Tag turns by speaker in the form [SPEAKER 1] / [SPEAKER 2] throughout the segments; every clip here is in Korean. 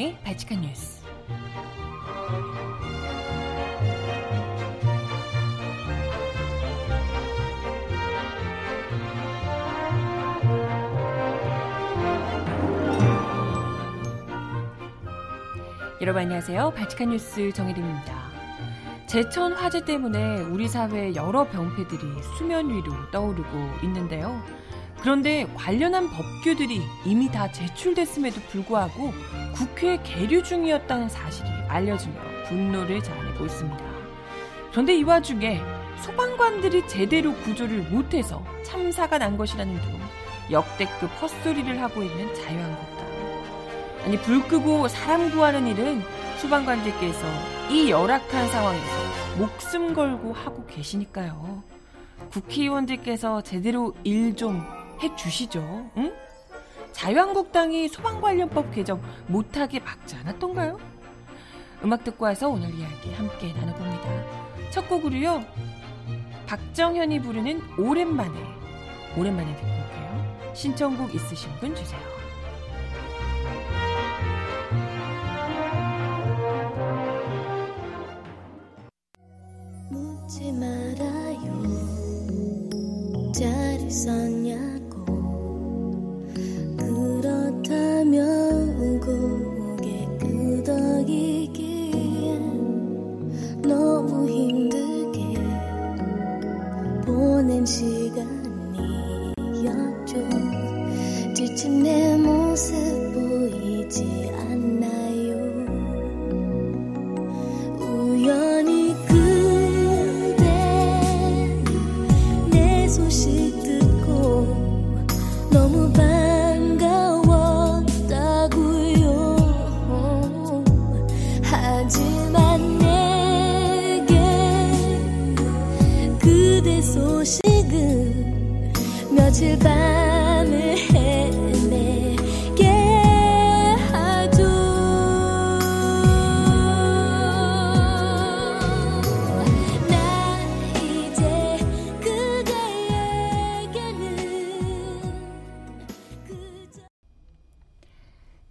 [SPEAKER 1] 정혜림의 발칙한 뉴스. 여러분 안녕하세요. 발칙한 뉴스 정혜림입니다. 제천 화재 때문에 우리 사회 여러 병폐들이 수면 위로 떠오르고 있는데요. 그런데 관련한 법규들이 이미 다 제출됐음에도 불구하고 국회에 계류 중이었다는 사실이 알려지며 분노를 자아내고 있습니다. 그런데 이 와중에 소방관들이 제대로 구조를 못해서 참사가 난 것이라는 등 역대급 헛소리를 하고 있는 자유한국당. 아니 불 끄고 사람 구하는 일은 소방관들께서 이 열악한 상황에서 목숨 걸고 하고 계시니까요. 국회의원들께서 제대로 일 좀 해 주시죠. 응? 자유한국당이 소방관련법 개정 못하게 막지 않았던가요? 음악 듣고 와서 오늘 이야기 함께 나눠봅니다. 첫 곡으로요. 박정현이 부르는 오랜만에 오랜만에 듣고 올게요. 신청곡 있으신 분 주세요.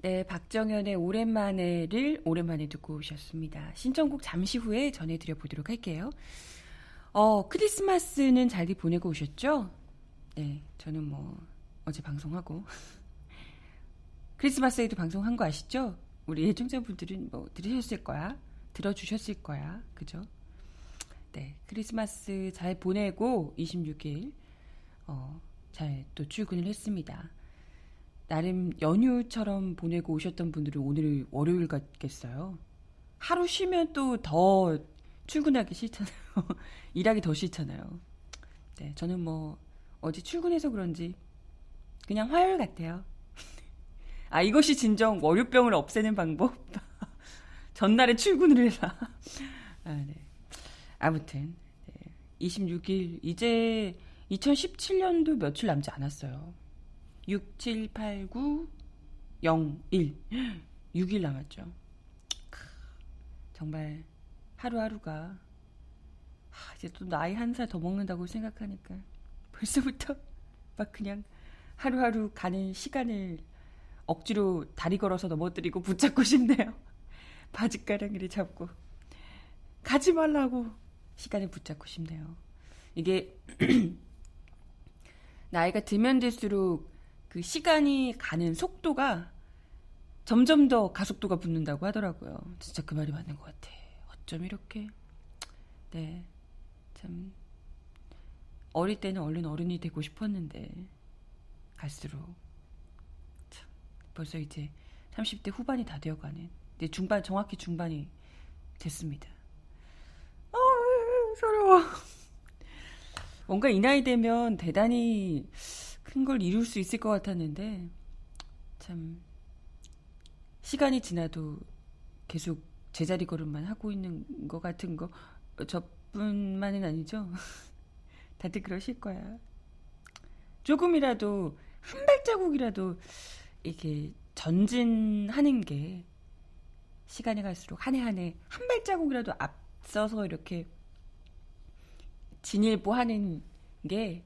[SPEAKER 1] 네, 박정현의 오랜만에를 오랜만에 듣고 오셨습니다. 신청곡 잠시 후에 전해드려 보도록 할게요. 어, 크리스마스는 잘 보내고 오셨죠? 네, 저는 뭐 어제 방송하고 크리스마스에도 방송한 거 아시죠? 우리 애청자분들은 뭐 들으셨을 거야, 들어주셨을 거야, 그죠? 네, 크리스마스 잘 보내고 26일 어, 잘 또 출근을 했습니다. 나름 연휴처럼 보내고 오셨던 분들은 오늘 월요일 같겠어요. 하루 쉬면 또 더 출근하기 싫잖아요. 일하기 더 싫잖아요. 네, 저는 뭐 어제 출근해서 그런지 그냥 화요일 같아요. 아, 이것이 진정 월요병을 없애는 방법? 전날에 출근을 해라. 아, 네. 아무튼 네. 26일 이제 2017년도 며칠 남지 않았어요. 6, 7, 8, 9, 0, 1. 6일 남았죠. 크, 정말 하루하루가 하, 이제 또 나이 한 살 더 먹는다고 생각하니까 벌써부터 막 그냥 하루하루 가는 시간을 억지로 다리 걸어서 넘어뜨리고 붙잡고 싶네요. 바지가랑이를 잡고 가지 말라고 시간을 붙잡고 싶네요. 이게 나이가 들면 들수록 그 시간이 가는 속도가 점점 더 가속도가 붙는다고 하더라고요. 진짜 그 말이 맞는 것 같아. 어쩜 이렇게 네 참 어릴 때는 얼른 어른이 되고 싶었는데 갈수록 참 벌써 이제 30대 후반이 다 되어가는 이제 중반 정확히 중반이 됐습니다. 아 서러워. 뭔가 이 나이 되면 대단히 큰 걸 이룰 수 있을 것 같았는데 참 시간이 지나도 계속 제자리 걸음만 하고 있는 것 같은 거 저뿐만은 아니죠. 다들 그러실 거야. 조금이라도 한 발자국이라도 이렇게 전진하는 게 시간이 갈수록 한 해 한 해 한 발자국이라도 앞서서 이렇게 진일보하는 게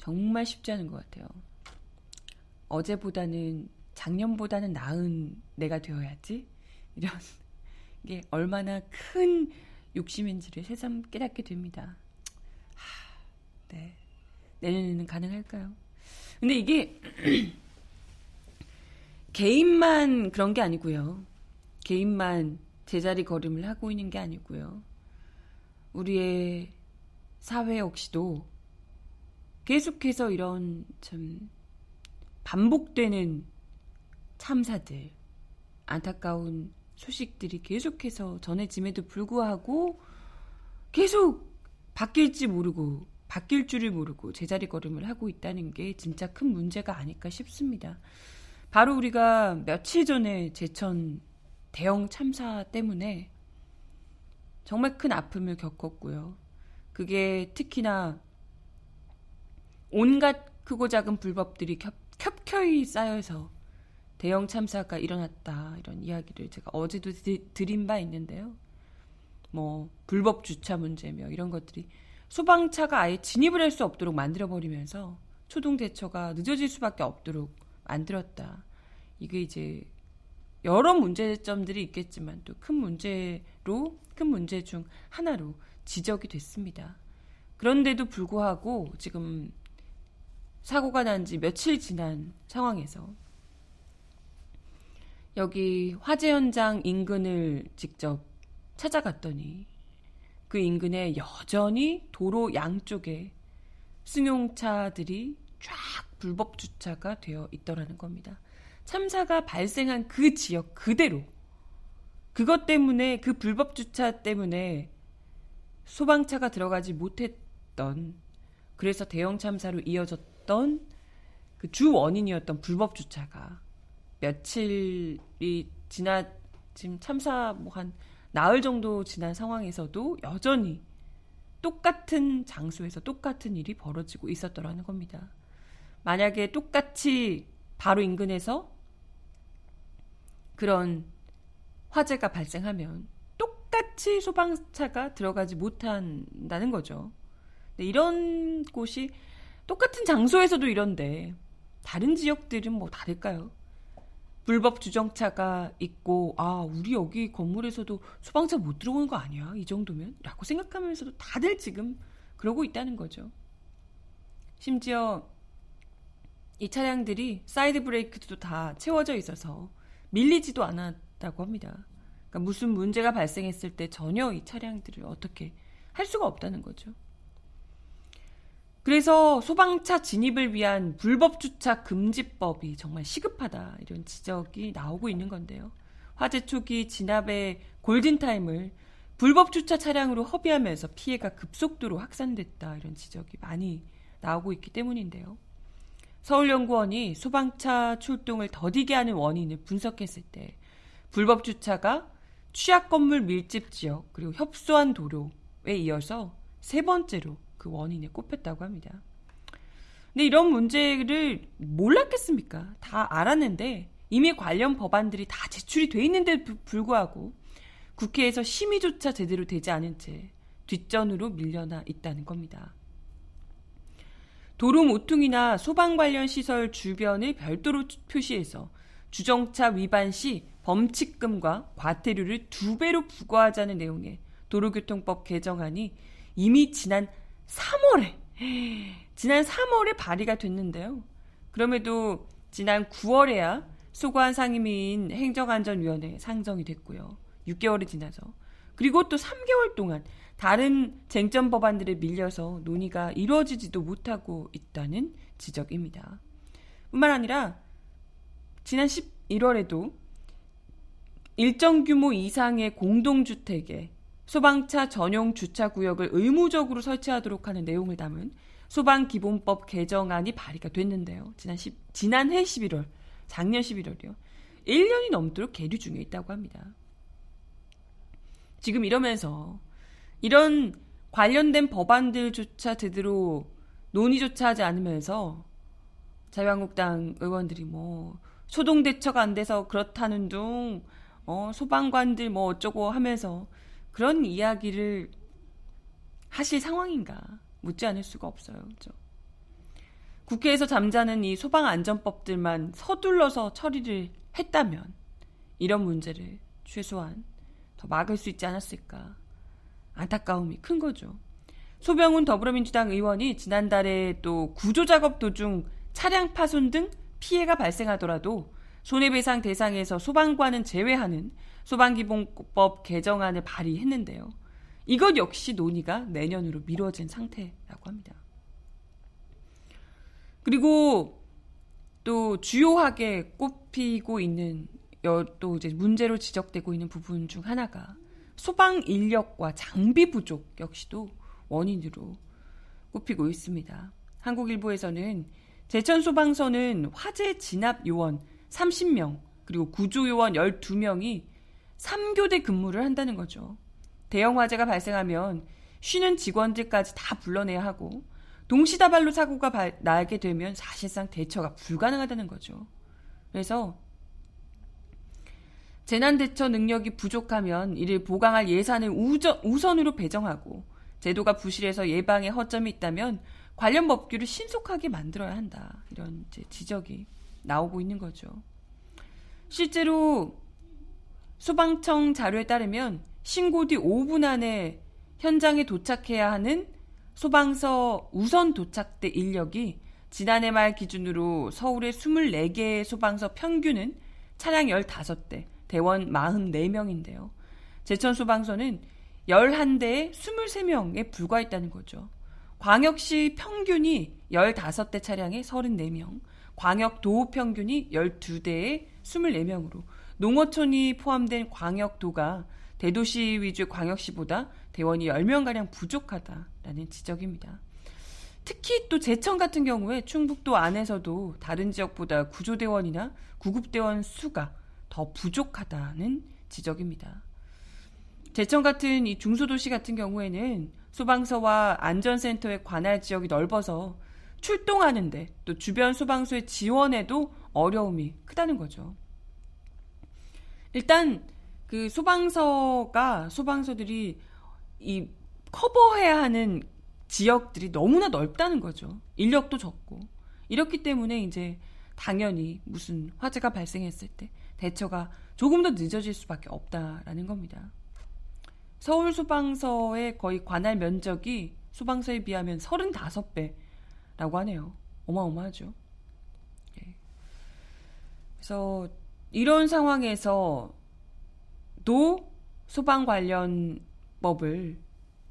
[SPEAKER 1] 정말 쉽지 않은 것 같아요. 어제보다는 작년보다는 나은 내가 되어야지. 이런 게 얼마나 큰 욕심인지를 새삼 깨닫게 됩니다. 하, 네. 내년에는 가능할까요? 근데 이게 개인만 그런 게 아니고요. 개인만 제자리 걸음을 하고 있는 게 아니고요. 우리의 사회 역시도 계속해서 이런 참 반복되는 참사들, 안타까운 소식들이 계속해서 전해짐에도 불구하고 계속 바뀔지 모르고 바뀔 줄을 모르고 제자리 걸음을 하고 있다는 게 진짜 큰 문제가 아닐까 싶습니다. 바로 우리가 며칠 전에 제천 대형 참사 때문에 정말 큰 아픔을 겪었고요. 그게 특히나 온갖 크고 작은 불법들이 겹, 겹켜이 쌓여서 대형 참사가 일어났다 이런 이야기를 제가 어제도 드린 바 있는데요. 뭐 불법 주차 문제며 이런 것들이 소방차가 아예 진입을 할 수 없도록 만들어 버리면서 초동 대처가 늦어질 수밖에 없도록 만들었다. 이게 이제 여러 문제점들이 있겠지만 또 큰 문제로 큰 문제 중 하나로 지적이 됐습니다. 그런데도 불구하고 지금 사고가 난 지 며칠 지난 상황에서 여기 화재 현장 인근을 직접 찾아갔더니 그 인근에 여전히 도로 양쪽에 승용차들이 쫙 불법 주차가 되어 있더라는 겁니다. 참사가 발생한 그 지역 그대로 그것 때문에 그 불법 주차 때문에 소방차가 들어가지 못했던 그래서 대형 참사로 이어졌 던 그 주 원인이었던 불법 주차가 며칠이 지나 지금 참사 뭐 한 나흘 정도 지난 상황에서도 여전히 똑같은 장소에서 똑같은 일이 벌어지고 있었더라는 겁니다. 만약에 똑같이 바로 인근에서 그런 화재가 발생하면 똑같이 소방차가 들어가지 못한다는 거죠. 이런 곳이 똑같은 장소에서도 이런데 다른 지역들은 뭐 다를까요? 불법 주정차가 있고 아 우리 여기 건물에서도 소방차 못 들어오는 거 아니야? 이 정도면? 라고 생각하면서도 다들 지금 그러고 있다는 거죠. 심지어 이 차량들이 사이드 브레이크도 다 채워져 있어서 밀리지도 않았다고 합니다. 그러니까 무슨 문제가 발생했을 때 전혀 이 차량들을 어떻게 할 수가 없다는 거죠 그래서 소방차 진입을 위한 불법 주차 금지법이 정말 시급하다 이런 지적이 나오고 있는 건데요. 화재 초기 진압의 골든타임을 불법 주차 차량으로 허비하면서 피해가 급속도로 확산됐다 이런 지적이 많이 나오고 있기 때문인데요. 서울연구원이 소방차 출동을 더디게 하는 원인을 분석했을 때 불법 주차가 취약 건물 밀집 지역 그리고 협소한 도로에 이어서 세 번째로 그 원인에 꼽혔다고 합니다. 근데 이런 문제를 몰랐겠습니까? 다 알았는데 이미 관련 법안들이 다 제출이 돼 있는데 불구하고 국회에서 심의조차 제대로 되지 않은 채 뒷전으로 밀려나 있다는 겁니다. 도로 모퉁이나 소방 관련 시설 주변을 별도로 표시해서 주정차 위반 시 범칙금과 과태료를 두 배로 부과하자는 내용의 도로교통법 개정안이 이미 지난 3월에 지난 3월에 발의가 됐는데요. 그럼에도 지난 9월에야 소관 상임위인 행정안전위원회 상정이 됐고요. 6개월이 지나서 그리고 또 3개월 동안 다른 쟁점 법안들에 밀려서 논의가 이루어지지도 못하고 있다는 지적입니다. 뿐만 아니라 지난 11월에도 일정 규모 이상의 공동주택에 소방차 전용 주차 구역을 의무적으로 설치하도록 하는 내용을 담은 소방기본법 개정안이 발의가 됐는데요. 지난 10, 지난해 11월, 작년 11월이요. 1년이 넘도록 계류 중에 있다고 합니다. 지금 이러면서 이런 관련된 법안들조차 제대로 논의조차 하지 않으면서 자유한국당 의원들이 뭐 소동 대처가 안 돼서 그렇다는 둥, 어, 소방관들 뭐 어쩌고 하면서 그런 이야기를 하실 상황인가 묻지 않을 수가 없어요. 그렇죠? 국회에서 잠자는 이 소방 안전법들만 서둘러서 처리를 했다면 이런 문제를 최소한 더 막을 수 있지 않았을까 안타까움이 큰 거죠. 소병훈 더불어민주당 의원이 지난달에 또 구조작업 도중 차량 파손 등 피해가 발생하더라도 손해배상 대상에서 소방관은 제외하는 소방기본법 개정안을 발의했는데요. 이것 역시 논의가 내년으로 미뤄진 상태라고 합니다. 그리고 또 주요하게 꼽히고 있는 또 이제 문제로 지적되고 있는 부분 중 하나가 소방 인력과 장비 부족 역시도 원인으로 꼽히고 있습니다. 한국일보에서는 제천 소방서는 화재 진압 요원 30명 그리고 구조 요원 12명이 3교대 근무를 한다는 거죠. 대형 화재가 발생하면 쉬는 직원들까지 다 불러내야 하고 동시다발로 사고가 발, 나게 되면 사실상 대처가 불가능하다는 거죠. 그래서 재난 대처 능력이 부족하면 이를 보강할 예산을 우저, 우선으로 배정하고 제도가 부실해서 예방에 허점이 있다면 관련 법규를 신속하게 만들어야 한다. 이런 지적이 나오고 있는 거죠. 실제로 소방청 자료에 따르면 신고 뒤 5분 안에 현장에 도착해야 하는 소방서 우선 도착대 인력이 지난해 말 기준으로 서울의 24개의 소방서 평균은 차량 15대, 대원 44명인데요. 제천 소방서는 11대에 23명에 불과했다는 거죠. 광역시 평균이 15대 차량에 34명, 광역도 평균이 12대에 24명으로 농어촌이 포함된 광역도가 대도시 위주 광역시보다 대원이 10명가량 부족하다라는 지적입니다. 특히 또 제천 같은 경우에 충북도 안에서도 다른 지역보다 구조대원이나 구급대원 수가 더 부족하다는 지적입니다. 제천 같은 이 중소도시 같은 경우에는 소방서와 안전센터의 관할 지역이 넓어서 출동하는데 또 주변 소방서의 지원에도 어려움이 크다는 거죠. 일단 그 소방서가 소방서들이 이 커버해야 하는 지역들이 너무나 넓다는 거죠. 인력도 적고 이렇기 때문에 이제 당연히 무슨 화재가 발생했을 때 대처가 조금 더 늦어질 수밖에 없다라는 겁니다. 서울 소방서의 거의 관할 면적이 소방서에 비하면 35배라고 하네요. 어마어마하죠. 예. 그래서 이런 상황에서 도 소방 관련 법을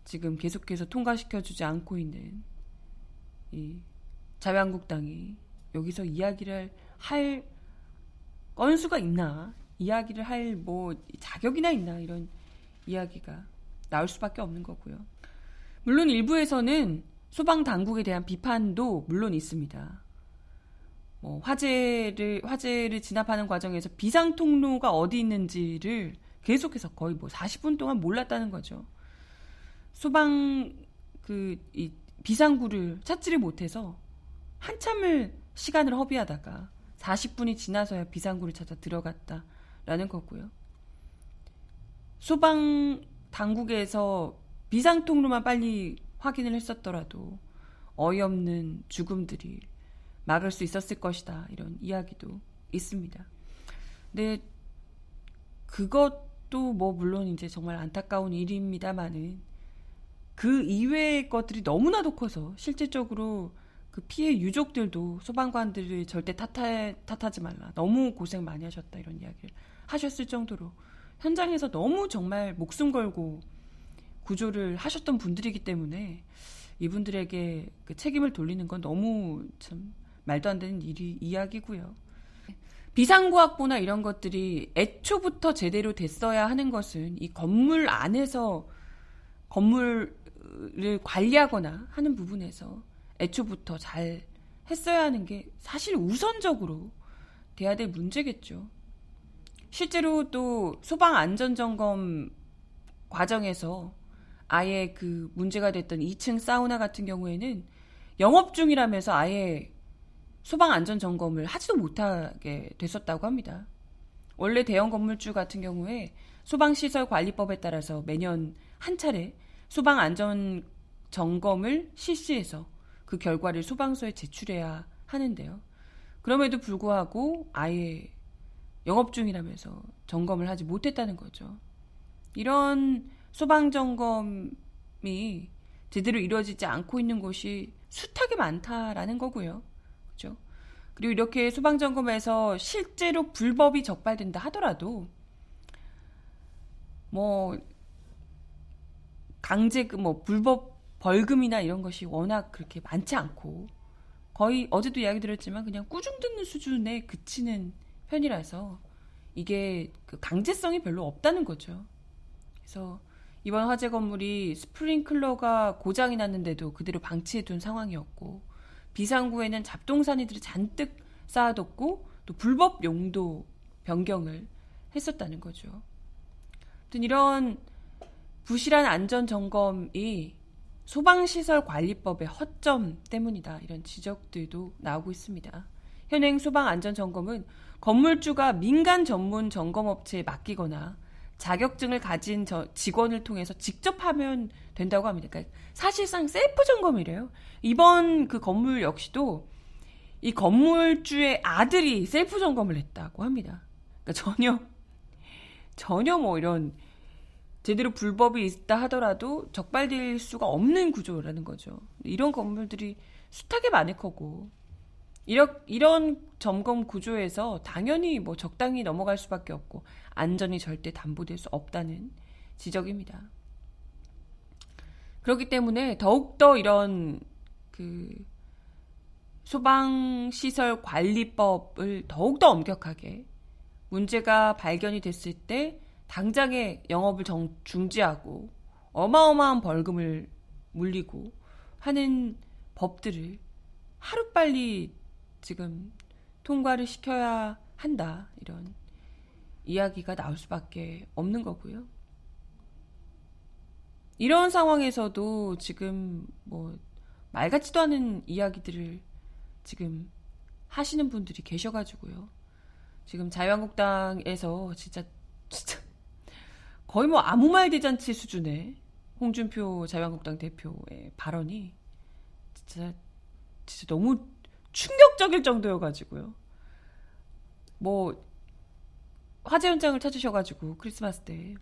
[SPEAKER 1] 지금 계속해서 통과시켜주지 않고 있는 이 자유한국당이 여기서 이야기를 할 건수가 있나 이야기를 할 뭐 자격이나 있나 이런 이야기가 나올 수밖에 없는 거고요. 물론 일부에서는 소방 당국에 대한 비판도 물론 있습니다. 뭐 화재를 화재를 진압하는 과정에서 비상 통로가 어디 있는지를 계속해서 거의 뭐 40분 동안 몰랐다는 거죠. 소방 그 이 비상구를 찾지를 못해서 한참을 시간을 허비하다가 40분이 지나서야 비상구를 찾아 들어갔다라는 거고요. 소방 당국에서 비상 통로만 빨리 확인을 했었더라도 어이없는 죽음들이 막을 수 있었을 것이다. 이런 이야기도 있습니다. 근데 그것도 뭐 물론 이제 정말 안타까운 일입니다만은 그 이외의 것들이 너무나도 커서 실질적으로 그 피해 유족들도 소방관들을 절대 탓하, 탓하지 말라. 너무 고생 많이 하셨다. 이런 이야기를 하셨을 정도로 현장에서 너무 정말 목숨 걸고 구조를 하셨던 분들이기 때문에 이분들에게 그 책임을 돌리는 건 너무 참 말도 안 되는 일이 이야기고요. 비상구학보나 이런 것들이 애초부터 제대로 됐어야 하는 것은 이 건물 안에서 건물을 관리하거나 하는 부분에서 애초부터 잘 했어야 하는 게 사실 우선적으로 돼야 될 문제겠죠. 실제로 또 소방 안전 점검 과정에서 아예 그 문제가 됐던 2층 사우나 같은 경우에는 영업 중이라면서 아예 소방 안전 점검을 하지도 못하게 됐었다고 합니다. 원래 대형 건물주 같은 경우에 소방시설 관리법에 따라서 매년 한 차례 소방 안전 점검을 실시해서 그 결과를 소방서에 제출해야 하는데요. 그럼에도 불구하고 아예 영업 중이라면서 점검을 하지 못했다는 거죠. 이런 소방 점검이 제대로 이루어지지 않고 있는 곳이 숱하게 많다라는 거고요. 그리고 이렇게 소방 점검에서 실제로 불법이 적발된다 하더라도 뭐 강제 뭐 불법 벌금이나 이런 것이 워낙 그렇게 많지 않고 거의 어제도 이야기 드렸지만 그냥 꾸중 듣는 수준에 그치는 편이라서 이게 그 강제성이 별로 없다는 거죠. 그래서 이번 화재 건물이 스프링클러가 고장이 났는데도 그대로 방치해 둔 상황이었고 비상구에는 잡동사니들이 잔뜩 쌓아뒀고 또 불법 용도 변경을 했었다는 거죠. 아무튼 이런 부실한 안전 점검이 소방시설 관리법의 허점 때문이다. 이런 지적들도 나오고 있습니다. 현행 소방 안전 점검은 건물주가 민간 전문 점검업체에 맡기거나 자격증을 가진 직원을 통해서 직접 하면 된다고 합니다. 그러니까 사실상 셀프 점검이래요. 이번 그 건물 역시도 이 건물주의 아들이 셀프 점검을 했다고 합니다. 그러니까 전혀 전혀 뭐 이런 제대로 불법이 있다 하더라도 적발될 수가 없는 구조라는 거죠. 이런 건물들이 숱하게 많을 거고 이런 이런 점검 구조에서 당연히 뭐 적당히 넘어갈 수밖에 없고 안전이 절대 담보될 수 없다는 지적입니다. 그렇기 때문에 더욱더 이런 그 소방시설 관리법을 더욱더 엄격하게 문제가 발견이 됐을 때 당장에 영업을 정, 중지하고 어마어마한 벌금을 물리고 하는 법들을 하루빨리 지금 통과를 시켜야 한다. 이런 이야기가 나올 수밖에 없는 거고요. 이런 상황에서도 지금 뭐 말 같지도 않은 이야기들을 지금 하시는 분들이 계셔가지고요. 지금 자유한국당에서 진짜 진짜 거의 뭐 아무 말 대잔치 수준의 홍준표 자유한국당 대표의 발언이 진짜 진짜 너무 충격적일 정도여가지고요. 뭐 화재 현장을 찾으셔가지고 크리스마스 때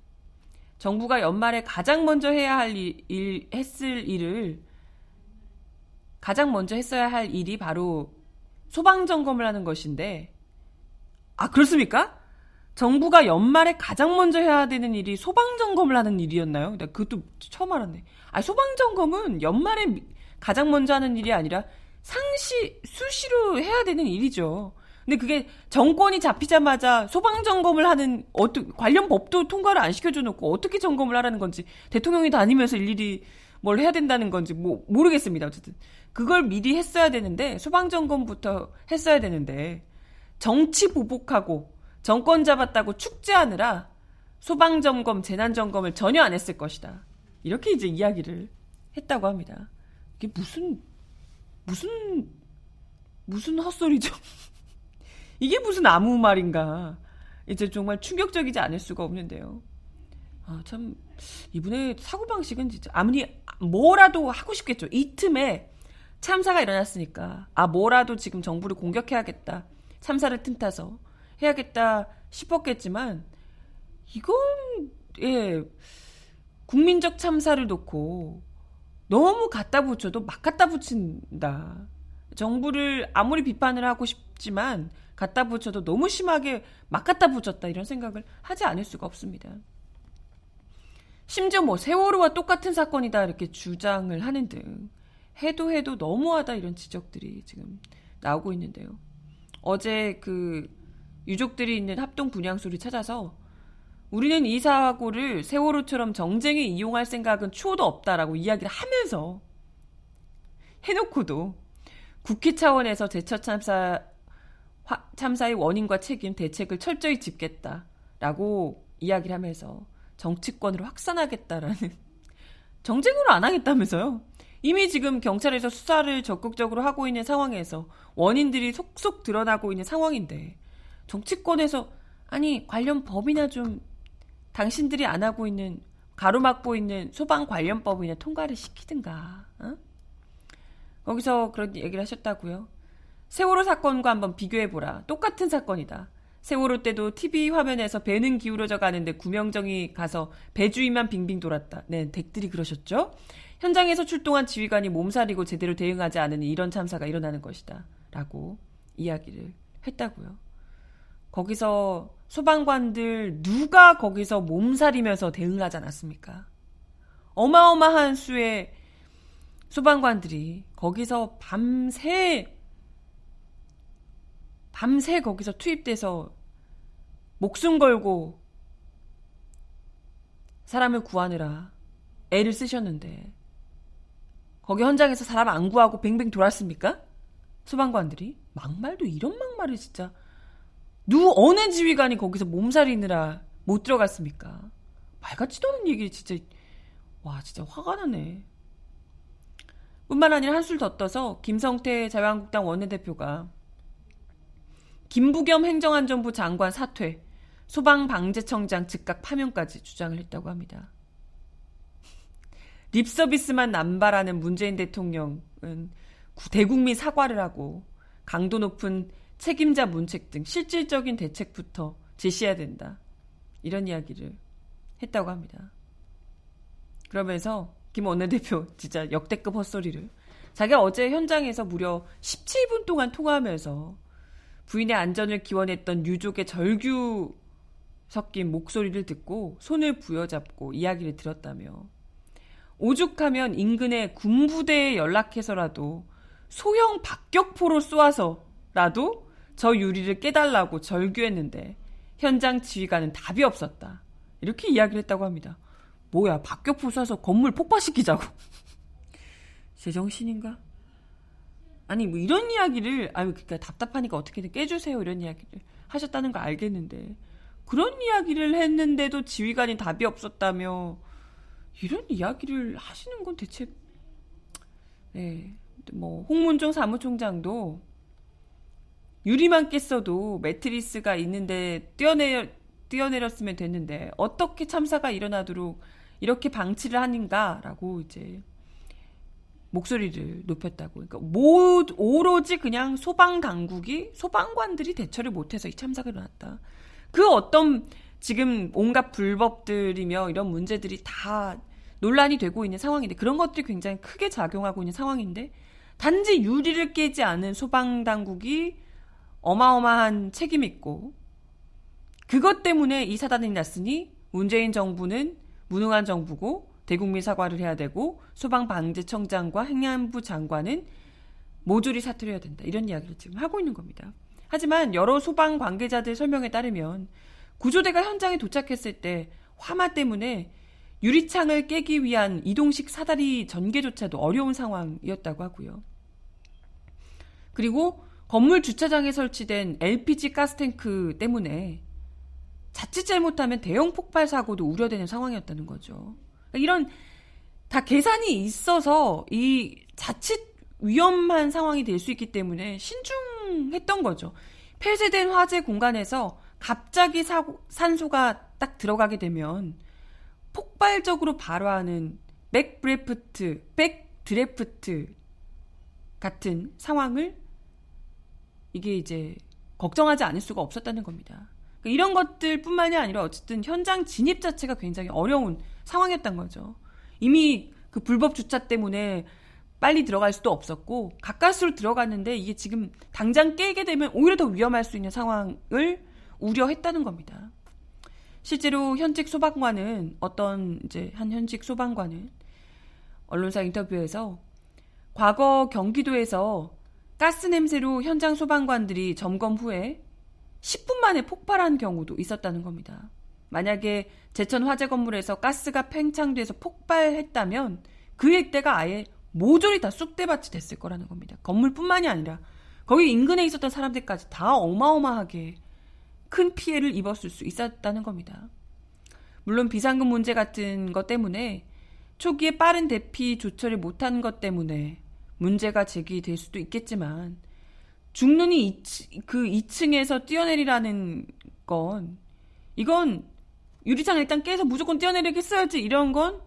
[SPEAKER 1] 정부가 연말에 가장 먼저 해야 할 일, 했을 일을 가장 먼저 했어야 할 일이 바로 소방 점검을 하는 것인데 아 그렇습니까? 정부가 연말에 가장 먼저 해야 되는 일이 소방 점검을 하는 일이었나요? 나 그것도 처음 알았네. 아 소방 점검은 연말에 가장 먼저 하는 일이 아니라 상시 수시로 해야 되는 일이죠. 근데 그게 정권이 잡히자마자 소방 점검을 하는 어떤 관련 법도 통과를 안 시켜줘 놓고 어떻게 점검을 하라는 건지 대통령이 다니면서 일일이 뭘 해야 된다는 건지 뭐 모르겠습니다. 어쨌든 그걸 미리 했어야 되는데 소방 점검부터 했어야 되는데 정치 보복하고 정권 잡았다고 축제하느라 소방 점검, 재난 점검을 전혀 안 했을 것이다. 이렇게 이제 이야기를 했다고 합니다. 이게 무슨 무슨 무슨 헛소리죠? 이게 무슨 아무 말인가. 이제 정말 충격적이지 않을 수가 없는데요. 아, 참, 이분의 사고 방식은 진짜, 아무리, 뭐라도 하고 싶겠죠. 이 틈에 참사가 일어났으니까, 아, 뭐라도 지금 정부를 공격해야겠다. 참사를 틈타서 해야겠다 싶었겠지만, 이건, 예, 국민적 참사를 놓고 너무 갖다 붙여도 막 갖다 붙인다. 정부를 아무리 비판을 하고 싶지만 갖다 붙여도 너무 심하게 막 갖다 붙였다 이런 생각을 하지 않을 수가 없습니다. 심지어 뭐 세월호와 똑같은 사건이다 이렇게 주장을 하는 등 해도 해도 너무하다 이런 지적들이 지금 나오고 있는데요. 어제 그 유족들이 있는 합동 분향소를 찾아서 우리는 이 사고를 세월호처럼 정쟁에 이용할 생각은 추호도 없다라고 이야기를 하면서 해놓고도 국회 차원에서 제처 참사 참사의 원인과 책임 대책을 철저히 짚겠다라고 이야기를 하면서 정치권으로 확산하겠다라는 정쟁으로 안 하겠다면서요. 이미 지금 경찰에서 수사를 적극적으로 하고 있는 상황에서 원인들이 속속 드러나고 있는 상황인데 정치권에서 아니 관련 법이나 좀 당신들이 안 하고 있는 가로막고 있는 소방 관련법이나 통과를 시키든가. 어? 거기서 그런 얘기를 하셨다고요. 세월호 사건과 한번 비교해보라. 똑같은 사건이다. 세월호 때도 TV 화면에서 배는 기울어져 가는데 구명정이 가서 배주위만 빙빙 돌았다. 네, 댁들이 그러셨죠? 현장에서 출동한 지휘관이 몸살이고 제대로 대응하지 않으니 이런 참사가 일어나는 것이다. 라고 이야기를 했다고요. 거기서 소방관들 누가 거기서 몸살이면서 대응하지 않았습니까? 어마어마한 수의 소방관들이 거기서 밤새 밤새 거기서 투입돼서 목숨 걸고 사람을 구하느라 애를 쓰셨는데 거기 현장에서 사람 안 구하고 뱅뱅 돌았습니까? 소방관들이 막말도 이런 막말을 진짜 누 어느 지휘관이 거기서 몸살이느라 못 들어갔습니까? 말 같지도 않은 얘기 진짜 와 진짜 화가 나네. 뿐만 아니라 한술 더 떠서 김성태 자유한국당 원내대표가 김부겸 행정안전부 장관 사퇴, 소방방재청장 즉각 파면까지 주장을 했다고 합니다. 립서비스만 남발하는 문재인 대통령은 대국민 사과를 하고 강도 높은 책임자 문책 등 실질적인 대책부터 제시해야 된다. 이런 이야기를 했다고 합니다. 그러면서 김 원내대표 진짜 역대급 헛소리를 자기가 어제 현장에서 무려 17분 동안 통화하면서 부인의 안전을 기원했던 유족의 절규 섞인 목소리를 듣고 손을 부여잡고 이야기를 들었다며 오죽하면 인근의 군부대에 연락해서라도 소형 박격포로 쏘아서라도 저 유리를 깨달라고 절규했는데 현장 지휘관은 답이 없었다. 이렇게 이야기를 했다고 합니다. 뭐야 박격포 쏴서 건물 폭파시키자고. 제정신인가? 아니 뭐 이런 이야기를 아유 그러니까 답답하니까 어떻게든 깨주세요 이런 이야기를 하셨다는 거 알겠는데 그런 이야기를 했는데도 지휘관이 답이 없었다며 이런 이야기를 하시는 건 대체 네. 뭐 홍문종 사무총장도 유리만 깼어도 매트리스가 있는데 뛰어내려 뛰어내렸으면 됐는데 어떻게 참사가 일어나도록 이렇게 방치를 하는가라고 이제 목소리를 높였다고. 그러니까 모, 오로지 그냥 소방 당국이 소방관들이 대처를 못해서 이 참사가 일어났다. 그 어떤 지금 온갖 불법들이며 이런 문제들이 다 논란이 되고 있는 상황인데 그런 것들이 굉장히 크게 작용하고 있는 상황인데 단지 유리를 깨지 않은 소방 당국이 어마어마한 책임 있고 그것 때문에 이 사단이 났으니 문재인 정부는 무능한 정부고 대국민 사과를 해야 되고 소방방재청장과 행안부 장관은 모조리 사퇴를 해야 된다. 이런 이야기를 지금 하고 있는 겁니다. 하지만 여러 소방 관계자들 설명에 따르면 구조대가 현장에 도착했을 때 화마 때문에 유리창을 깨기 위한 이동식 사다리 전개조차도 어려운 상황이었다고 하고요. 그리고 건물 주차장에 설치된 LPG 가스탱크 때문에 자칫 잘못하면 대형 폭발 사고도 우려되는 상황이었다는 거죠. 이런 다 계산이 있어서 이 자칫 위험한 상황이 될 수 있기 때문에 신중했던 거죠. 폐쇄된 화재 공간에서 갑자기 사고, 산소가 딱 들어가게 되면 폭발적으로 발화하는 backdraft, backdraft 같은 상황을 이게 이제 걱정하지 않을 수가 없었다는 겁니다. 그러니까 이런 것들뿐만이 아니라 어쨌든 현장 진입 자체가 굉장히 어려운 상황이었던 거죠. 이미 그 불법 주차 때문에 빨리 들어갈 수도 없었고 가까스로 들어갔는데 이게 지금 당장 깨게 되면 오히려 더 위험할 수 있는 상황을 우려했다는 겁니다. 실제로 현직 소방관은 어떤 이제 한 현직 소방관은 언론사 인터뷰에서 과거 경기도에서 가스 냄새로 현장 소방관들이 점검 후에 10분 만에 폭발한 경우도 있었다는 겁니다. 만약에 제천 화재 건물에서 가스가 팽창돼서 폭발했다면 그 일대가 아예 모조리 다 쑥대밭이 됐을 거라는 겁니다. 건물뿐만이 아니라 거기 인근에 있었던 사람들까지 다 어마어마하게 큰 피해를 입었을 수 있었다는 겁니다. 물론 비상금 문제 같은 것 때문에 초기에 빠른 대피 조처를 못한 것 때문에 문제가 제기될 수도 있겠지만 죽는이 그 2층에서 뛰어내리라는 건 이건 유리창 일단 깨서 무조건 뛰어내리겠어야지 이런 건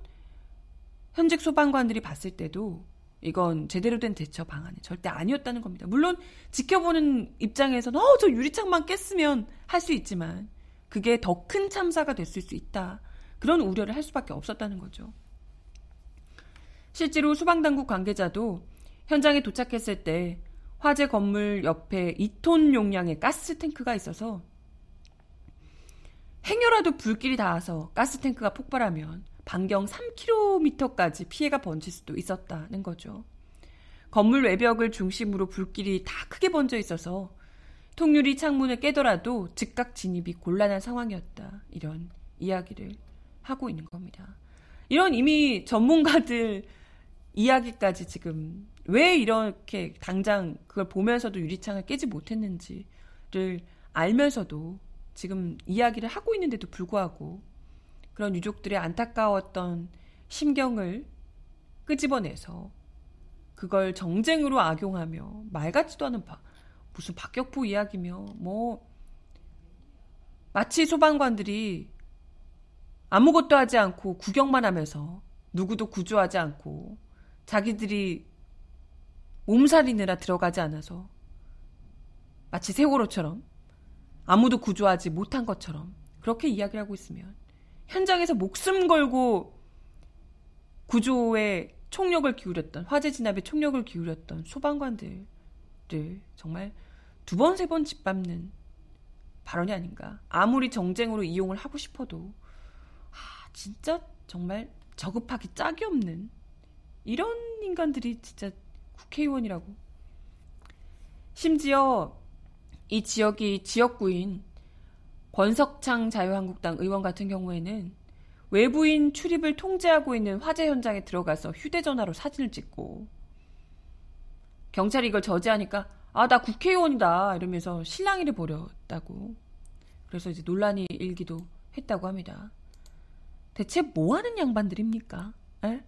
[SPEAKER 1] 현직 소방관들이 봤을 때도 이건 제대로 된 대처 방안이 절대 아니었다는 겁니다. 물론 지켜보는 입장에서는 어, 저 유리창만 깼으면 할 수 있지만 그게 더 큰 참사가 됐을 수 있다. 그런 우려를 할 수밖에 없었다는 거죠. 실제로 소방당국 관계자도 현장에 도착했을 때 화재 건물 옆에 2톤 용량의 가스 탱크가 있어서 행여라도 불길이 닿아서 가스 탱크가 폭발하면 반경 3km까지 피해가 번질 수도 있었다는 거죠. 건물 외벽을 중심으로 불길이 다 크게 번져 있어서 통유리 창문을 깨더라도 즉각 진입이 곤란한 상황이었다. 이런 이야기를 하고 있는 겁니다. 이런 이미 전문가들 이야기까지 지금 왜 이렇게 당장 그걸 보면서도 유리창을 깨지 못했는지를 알면서도 지금 이야기를 하고 있는데도 불구하고 그런 유족들의 안타까웠던 심경을 끄집어내서 그걸 정쟁으로 악용하며 말 같지도 않은 바, 무슨 박격포 이야기며 뭐 마치 소방관들이 아무것도 하지 않고 구경만 하면서 누구도 구조하지 않고 자기들이 몸살이느라 들어가지 않아서 마치 세월호처럼 아무도 구조하지 못한 것처럼 그렇게 이야기를 하고 있으면 현장에서 목숨 걸고 구조에 총력을 기울였던 화재 진압에 총력을 기울였던 소방관들을 정말 두 번 세 번 짓밟는 발언이 아닌가. 아무리 정쟁으로 이용을 하고 싶어도 아, 진짜 정말 저급하기 짝이 없는 이런 인간들이 진짜 국회의원이라고. 심지어 이 지역이 지역구인 권석창 자유한국당 의원 같은 경우에는 외부인 출입을 통제하고 있는 화재 현장에 들어가서 휴대전화로 사진을 찍고 경찰이 이걸 저지하니까 아 나 국회의원이다 이러면서 실랑이를 벌였다고 그래서 이제 논란이 일기도 했다고 합니다. 대체 뭐 하는 양반들입니까? 에?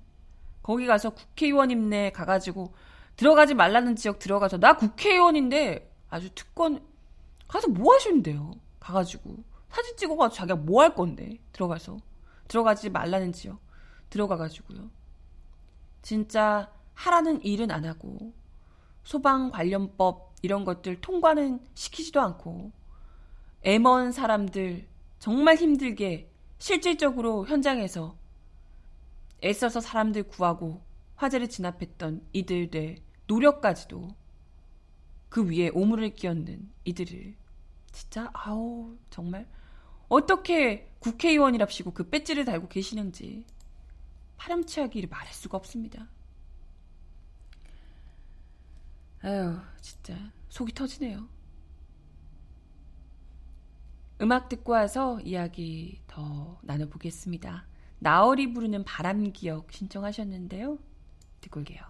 [SPEAKER 1] 거기 가서 국회의원 임내 가가지고 들어가지 말라는 지역 들어가서 나 국회의원인데 아주 특권 가서 뭐 하시는데요? 가가지고 사진 찍어가지고 자기가 뭐 할 건데 들어가서 들어가지 말라는 지역 들어가가지고요. 진짜 하라는 일은 안 하고 소방 관련법 이런 것들 통과는 시키지도 않고 애먼 사람들 정말 힘들게 실질적으로 현장에서 애써서 사람들 구하고 화재를 진압했던 이들의 노력까지도 그 위에 오물을 끼얹는 이들을 진짜 아우 정말 어떻게 국회의원이랍시고 그 배지를 달고 계시는지 파렴치하기를 말할 수가 없습니다. 아유 진짜 속이 터지네요. 음악 듣고 와서 이야기 더 나눠보겠습니다. 나얼이 부르는 바람 기억 신청하셨는데요. 듣고 올게요.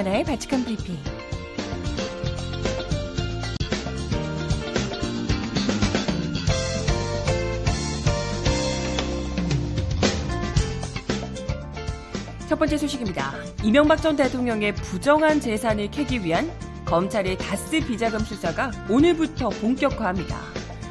[SPEAKER 1] 정하나의 바칙한 브리핑. 첫 번째 소식입니다. 이명박 전 대통령의 부정한 재산을 캐기 위한 검찰의 다스 비자금 수사가 오늘부터 본격화합니다.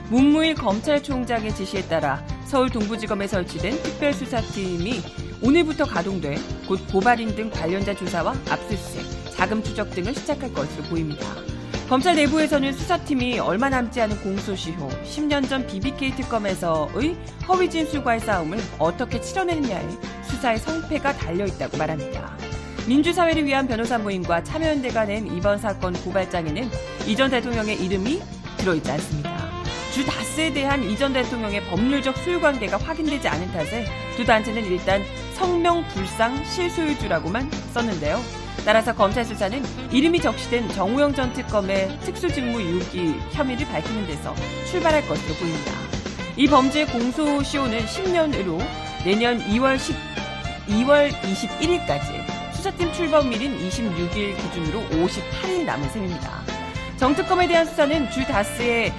[SPEAKER 1] 문무일 검찰총장의 지시에 따라 서울 동부지검에 설치된 특별수사팀이 오늘부터 가동돼 곧 고발인 등 관련자 조사와 압수수색, 자금 추적 등을 시작할 것으로 보입니다. 검찰 내부에서는 수사팀이 얼마 남지 않은 공소시효, 10년 전 BBK 특검에서의 허위 진술과의 싸움을 어떻게 치러내느냐에 수사의 성패가 달려 있다고 말합니다. 민주사회를 위한 변호사 모임과 참여연대가 낸 이번 사건 고발장에는 이전 대통령의 이름이 들어있지 않습니다. 주 다스에 대한 이전 대통령의 법률적 소유 관계가 확인되지 않은 탓에 두 단체는 일단 성명 불상 실소유주라고만 썼는데요. 따라서 검찰 수사는 이름이 적시된 정우영 전 특검의 특수직무 유기 혐의를 밝히는 데서 출발할 것으로 보입니다. 이 범죄 공소시효는 10년으로 내년 2월 10, 2월 21일까지 수사팀 출범일인 26일 기준으로 58일 남은 셈입니다. 정특검에 대한 수사는 주 다스의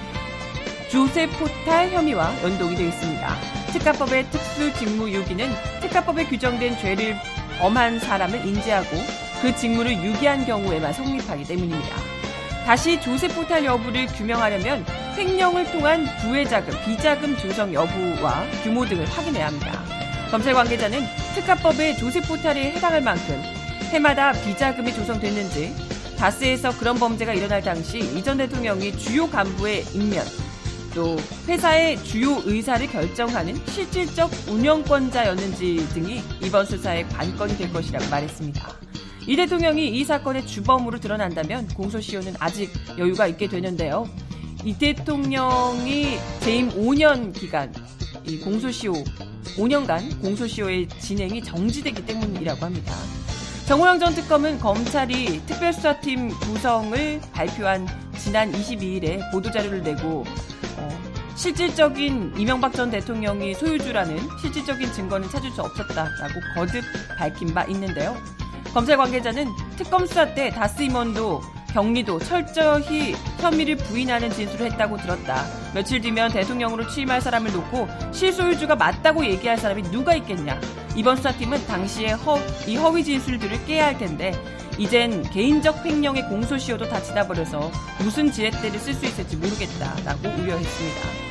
[SPEAKER 1] 조세 포탈 혐의와 연동이 되어 있습니다. 특가법의 특수 직무 유기는 특가법에 규정된 죄를 범한 사람을 인지하고 그 직무를 유기한 경우에만 성립하기 때문입니다. 다시 조세 포탈 여부를 규명하려면 횡령을 통한 부회자금, 비자금 조성 여부와 규모 등을 확인해야 합니다. 검찰 관계자는 특가법의 조세 포탈에 해당할 만큼 해마다 비자금이 조성됐는지 다스에서 그런 범죄가 일어날 당시 이전 대통령이 주요 간부의 임면 또 회사의 주요 의사를 결정하는 실질적 운영권자였는지 등이 이번 수사의 관건이 될 것이라고 말했습니다. 이 대통령이 이 사건의 주범으로 드러난다면 공소시효는 아직 여유가 있게 되는데요. 이 대통령이 재임 5년 기간 이 공소시효 5년간 공소시효의 진행이 정지되기 때문이라고 합니다. 정호영 전 특검은 검찰이 특별수사팀 구성을 발표한 지난 22일에 보도자료를 내고 어, 실질적인 이명박 전 대통령이 소유주라는 실질적인 증거는 찾을 수 없었다라고 거듭 밝힌 바 있는데요. 검찰 관계자는 특검 수사 때 다스 임원도 경리도 철저히 혐의를 부인하는 진술을 했다고 들었다. 며칠 뒤면 대통령으로 취임할 사람을 놓고 실소유주가 맞다고 얘기할 사람이 누가 있겠냐. 이번 수사팀은 당시에 허, 이 허위 진술들을 깨야 할 텐데 이젠 개인적 횡령의 공소시효도 다 지나버려서 무슨 지렛대를 쓸 수 있을지 모르겠다라고 우려했습니다.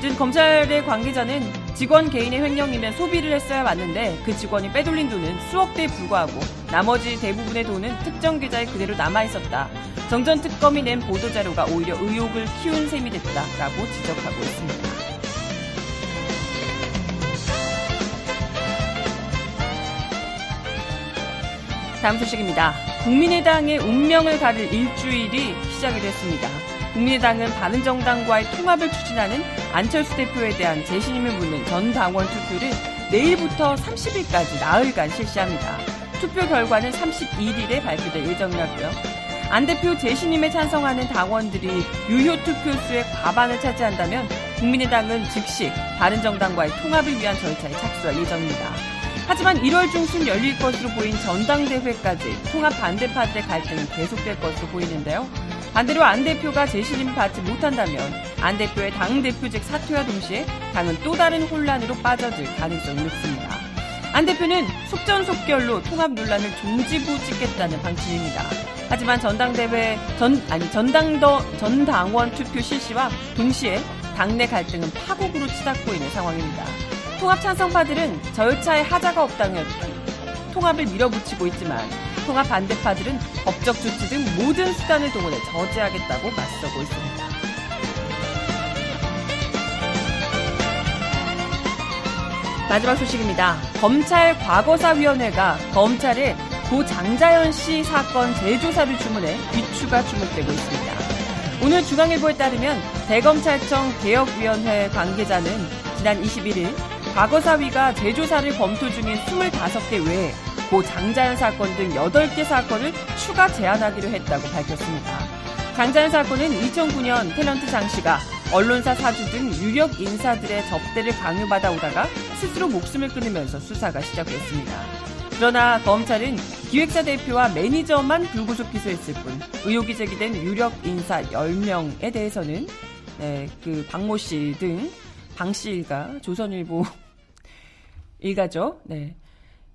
[SPEAKER 1] 든 검찰의 관계자는 직원 개인의 횡령이면 소비를 했어야 맞는데 그 직원이 빼돌린 돈은 수억 대에 불과하고 나머지 대부분의 돈은 특정 계좌에 그대로 남아 있었다. 정전 특검이 낸 보도 자료가 오히려 의혹을 키운 셈이 됐다라고 지적하고 있습니다. 다음 소식입니다. 국민의당의 운명을 가릴 일주일이 시작이 됐습니다. 국민의당은 바른정당과의 통합을 추진하는 안철수 대표에 대한 재신임을 묻는 전 당원 투표를 내일부터 30일까지 나흘간 실시합니다. 투표 결과는 31일에 발표될 예정이라고요. 안 대표 재신임에 찬성하는 당원들이 유효 투표수의 과반을 차지한다면 국민의당은 즉시 바른정당과의 통합을 위한 절차에 착수할 예정입니다. 하지만 1월 중순 열릴 것으로 보인 전당대회까지 통합 반대파들의 갈등은 계속될 것으로 보이는데요. 반대로 안 대표가 재신임 받지 못한다면 안 대표의 당 대표직 사퇴와 동시에 당은 또 다른 혼란으로 빠져들 가능성이 높습니다. 안 대표는 속전속결로 통합 논란을 종지부짓겠다는 방침입니다. 하지만 전당대회 전 아니 전당더 전당원 투표 실시와 동시에 당내 갈등은 파국으로 치닫고 있는 상황입니다. 통합 찬성파들은 절차에 하자가 없다면 통합을 밀어붙이고 있지만 통합 반대파들은 법적 조치 등 모든 수단을 동원해 저지하겠다고 맞서고 있습니다. 마지막 소식입니다. 검찰 과거사위원회가 검찰에 고 장자연 씨 사건 재조사를 주문해 귀추가 주목되고 있습니다. 오늘 중앙일보에 따르면 대검찰청 개혁위원회 관계자는 지난 21일 과거사위가 재조사를 검토 중인 25개 외에 고 장자연 사건 등 8개 사건을 추가 제한하기로 했다고 밝혔습니다. 장자연 사건은 2009년 탤런트 장 씨가 언론사 사주 등 유력 인사들의 접대를 강요받아 오다가 스스로 목숨을 끊으면서 수사가 시작됐습니다. 그러나 검찰은 기획사 대표와 매니저만 불구속 기소했을 뿐 의혹이 제기된 유력 인사 10명에 대해서는 네, 그 박모 씨 등 방씨 일가 조선일보 일가죠. 네.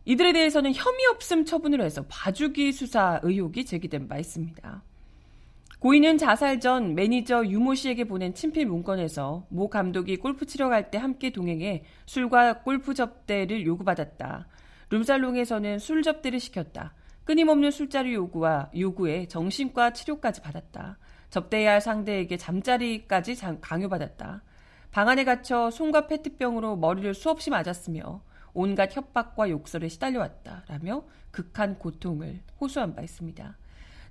[SPEAKER 1] 이들에 대해서는 혐의 없음 처분을 해서 봐주기 수사 의혹이 제기된 바 있습니다. 고인은 자살 전 매니저 유모 씨에게 보낸 친필 문건에서 모 감독이 골프 치러 갈 때 함께 동행해 술과 골프 접대를 요구받았다. 룸살롱에서는 술 접대를 시켰다. 끊임없는 술자리 요구와 요구에 정신과 치료까지 받았다. 접대해야 할 상대에게 잠자리까지 강요받았다. 방 안에 갇혀 손과 페트병으로 머리를 수없이 맞았으며 온갖 협박과 욕설에 시달려왔다. 라며 극한 고통을 호소한 바 있습니다.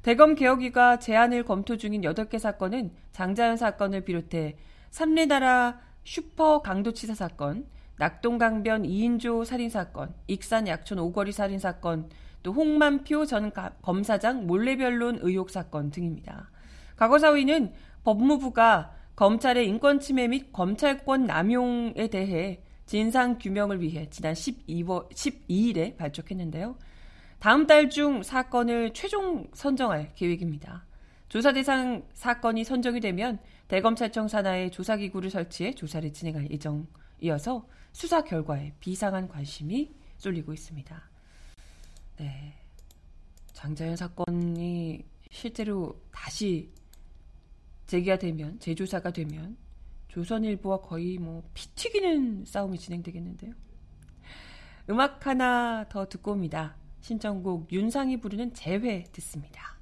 [SPEAKER 1] 대검 개혁위가 제안을 검토 중인 8개 사건은 장자연 사건을 비롯해 삼례나라 슈퍼 강도치사 사건, 낙동강변 2인조 살인사건, 익산 약촌 오거리 살인사건, 또 홍만표 전 검사장 몰래변론 의혹 사건 등입니다. 과거사위는 법무부가 검찰의 인권침해 및 검찰권 남용에 대해 진상 규명을 위해 지난 12월, 12일에 발족했는데요. 다음 달 중 사건을 최종 선정할 계획입니다. 조사 대상 사건이 선정이 되면 대검찰청 산하에 조사기구를 설치해 조사를 진행할 예정이어서 수사 결과에 비상한 관심이 쏠리고 있습니다. 네. 장자연 사건이 실제로 다시 제기가 되면, 재조사가 되면 조선일보와 거의 뭐 피 튀기는 싸움이 진행되겠는데요. 음악 하나 더 듣고 옵니다. 신청곡 윤상이 부르는 재회 듣습니다.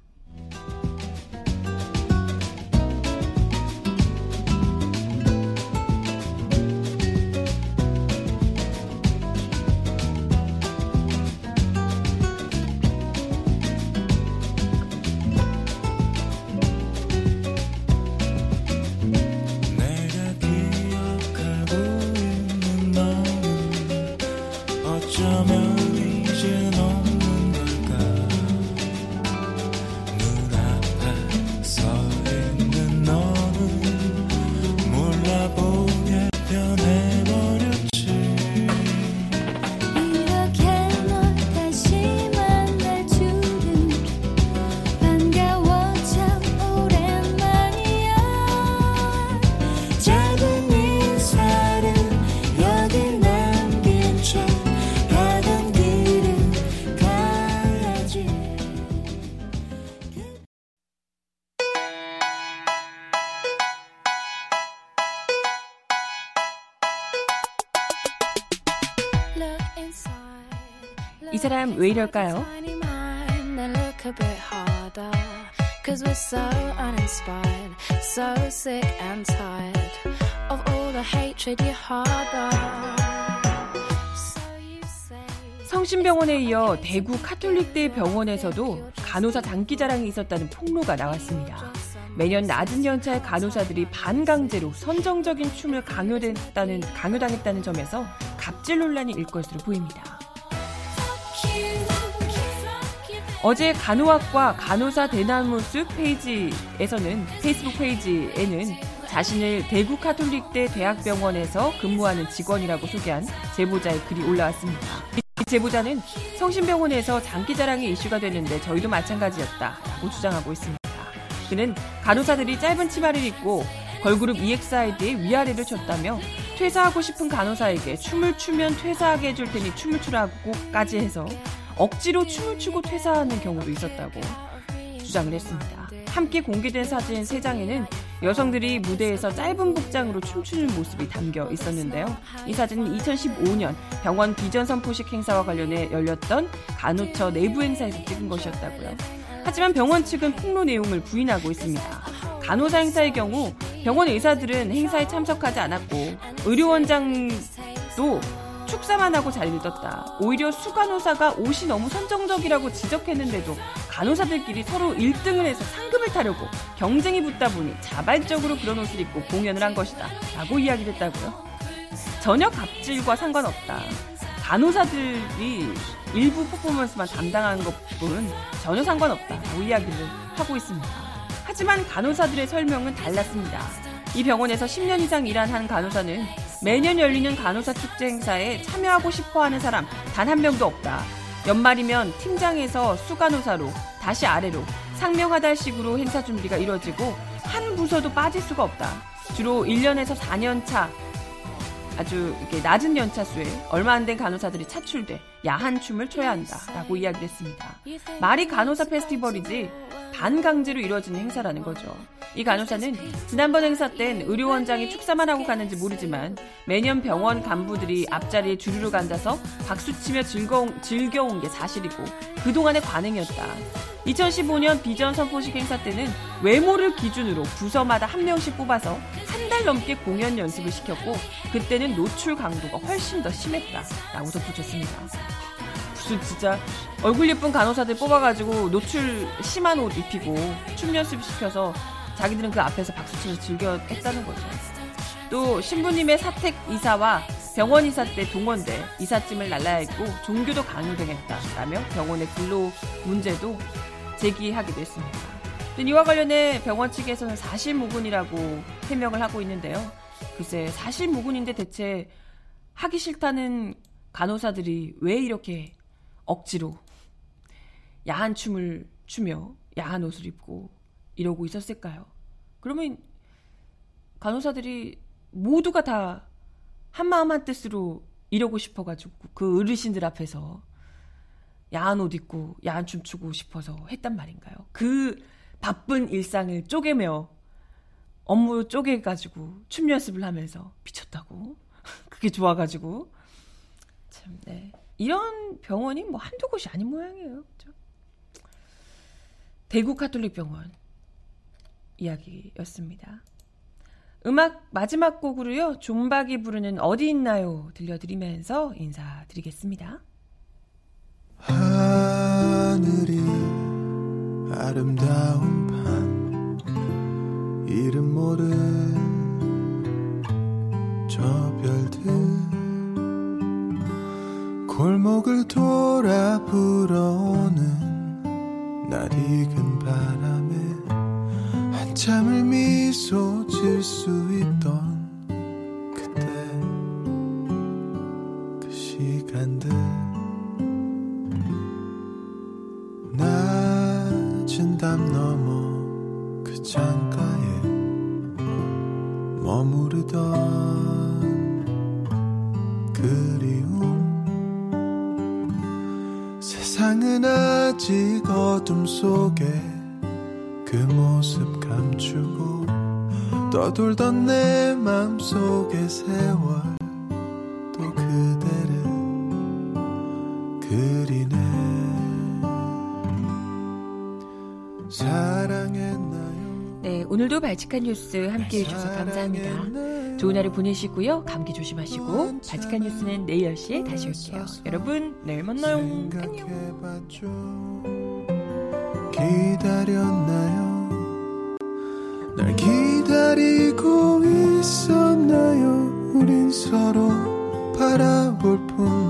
[SPEAKER 1] 사람 왜 이럴까요? 성심병원에 이어 대구 카톨릭대 병원에서도 간호사 장기 자랑이 있었다는 폭로가 나왔습니다. 매년 낮은 연차의 간호사들이 반강제로 선정적인 춤을 강요됐다는, 강요당했다는 점에서 갑질 논란이 일 것으로 보입니다. 어제 간호학과 간호사 대나무숲 페이지에서는 페이스북 페이지에는 자신을 대구 카톨릭대 대학병원에서 근무하는 직원이라고 소개한 제보자의 글이 올라왔습니다. 이 제보자는 성심병원에서 장기자랑이 이슈가 됐는데 저희도 마찬가지였다라고 주장하고 있습니다. 그는 간호사들이 짧은 치마를 입고 걸그룹 EXID의 위아래를 쳤다며 퇴사하고 싶은 간호사에게 춤을 추면 퇴사하게 해줄 테니 춤을 추라고까지 해서 억지로 춤을 추고 퇴사하는 경우도 있었다고 주장을 했습니다. 함께 공개된 사진 3장에는 여성들이 무대에서 짧은 복장으로 춤추는 모습이 담겨 있었는데요. 이 사진은 2015년 병원 비전 선포식 행사와 관련해 열렸던 간호처 내부 행사에서 찍은 것이었다고요. 하지만 병원 측은 폭로 내용을 부인하고 있습니다. 간호사 행사의 경우 병원 의사들은 행사에 참석하지 않았고 의료원장도 축사만 하고 자리를 떴다. 오히려 수간호사가 옷이 너무 선정적이라고 지적했는데도 간호사들끼리 서로 1등을 해서 상금을 타려고 경쟁이 붙다 보니 자발적으로 그런 옷을 입고 공연을 한 것이다. 라고 이야기를 했다고요. 전혀 갑질과 상관없다. 간호사들이 일부 퍼포먼스만 담당한 것뿐 전혀 상관없다 라고 이야기를 하고 있습니다. 하지만 간호사들의 설명은 달랐습니다. 이 병원에서 10년 이상 일한 한 간호사는 매년 열리는 간호사 축제 행사에 참여하고 싶어 하는 사람 단 한 명도 없다. 연말이면 팀장에서 수간호사로 다시 아래로 상명하달식으로 행사 준비가 이루어지고 한 부서도 빠질 수가 없다. 주로 1년에서 4년 차 아주 이렇게 낮은 연차수에 얼마 안 된 간호사들이 차출돼 야한 춤을 춰야 한다라고 이야기를 했습니다. 말이 간호사 페스티벌이지 반강제로 이루어지는 행사라는 거죠. 이 간호사는 지난번 행사 땐 의료원장이 축사만 하고 가는지 모르지만 매년 병원 간부들이 앞자리에 주르륵 앉아서 박수치며 즐거운, 즐겨온 게 사실이고 그동안의 관행이었다. 2015년 비전 선포식 행사 때는 외모를 기준으로 부서마다 한 명씩 뽑아서 한 달 넘게 공연 연습을 시켰고 그때는 노출 강도가 훨씬 더 심했다 라고 덧붙였습니다. 진짜 얼굴 예쁜 간호사들 뽑아가지고 노출 심한 옷 입히고 춤 연습 시켜서 자기들은 그 앞에서 박수치면서 즐겨 했다는 거죠. 또 신부님의 사택 이사와 병원 이사 때 동원돼 이삿짐을 날라야 했고 종교도 강요당했다라며 병원의 근로 문제도 제기하기도 했습니다. 이와 관련해 병원 측에서는 사실무근이라고 해명을 하고 있는데요. 글쎄 사실무근인데 대체 하기 싫다는 간호사들이 왜 이렇게 억지로 야한 춤을 추며 야한 옷을 입고 이러고 있었을까요? 그러면 간호사들이 모두가 다 한마음 한뜻으로 이러고 싶어가지고 그 어르신들 앞에서 야한 옷 입고 야한 춤 추고 싶어서 했단 말인가요? 그 바쁜 일상을 쪼개며 업무 쪼개가지고 춤 연습을 하면서 미쳤다고 그게 좋아가지고 참 네. 이런 병원이 뭐 한두 곳이 아닌 모양이에요. 그죠? 대구 카톨릭 병원 이야기였습니다. 음악 마지막 곡으로요. 존박이 부르는 어디 있나요 들려드리면서 인사드리겠습니다.
[SPEAKER 2] 하늘이 아름다운 밤 이름 모른 저 별들 골목을 돌아 불어오는 낯익은 바람에 한참을 미소 질 수 있던 떠돌던 내 맘속의 세월 또 그대를 그리네 사랑했나요
[SPEAKER 1] 네, 오늘도 발칙한 뉴스 함께 해 주셔서 감사합니다. 좋은 하루 보내시고요. 감기 조심하시고 발칙한 뉴스는 내일 10시에 다시 올게요. 여러분, 내일 만나요. 안녕.
[SPEAKER 2] 기다렸나요 기다리고 있었나요? 우린 서로 바라볼 뿐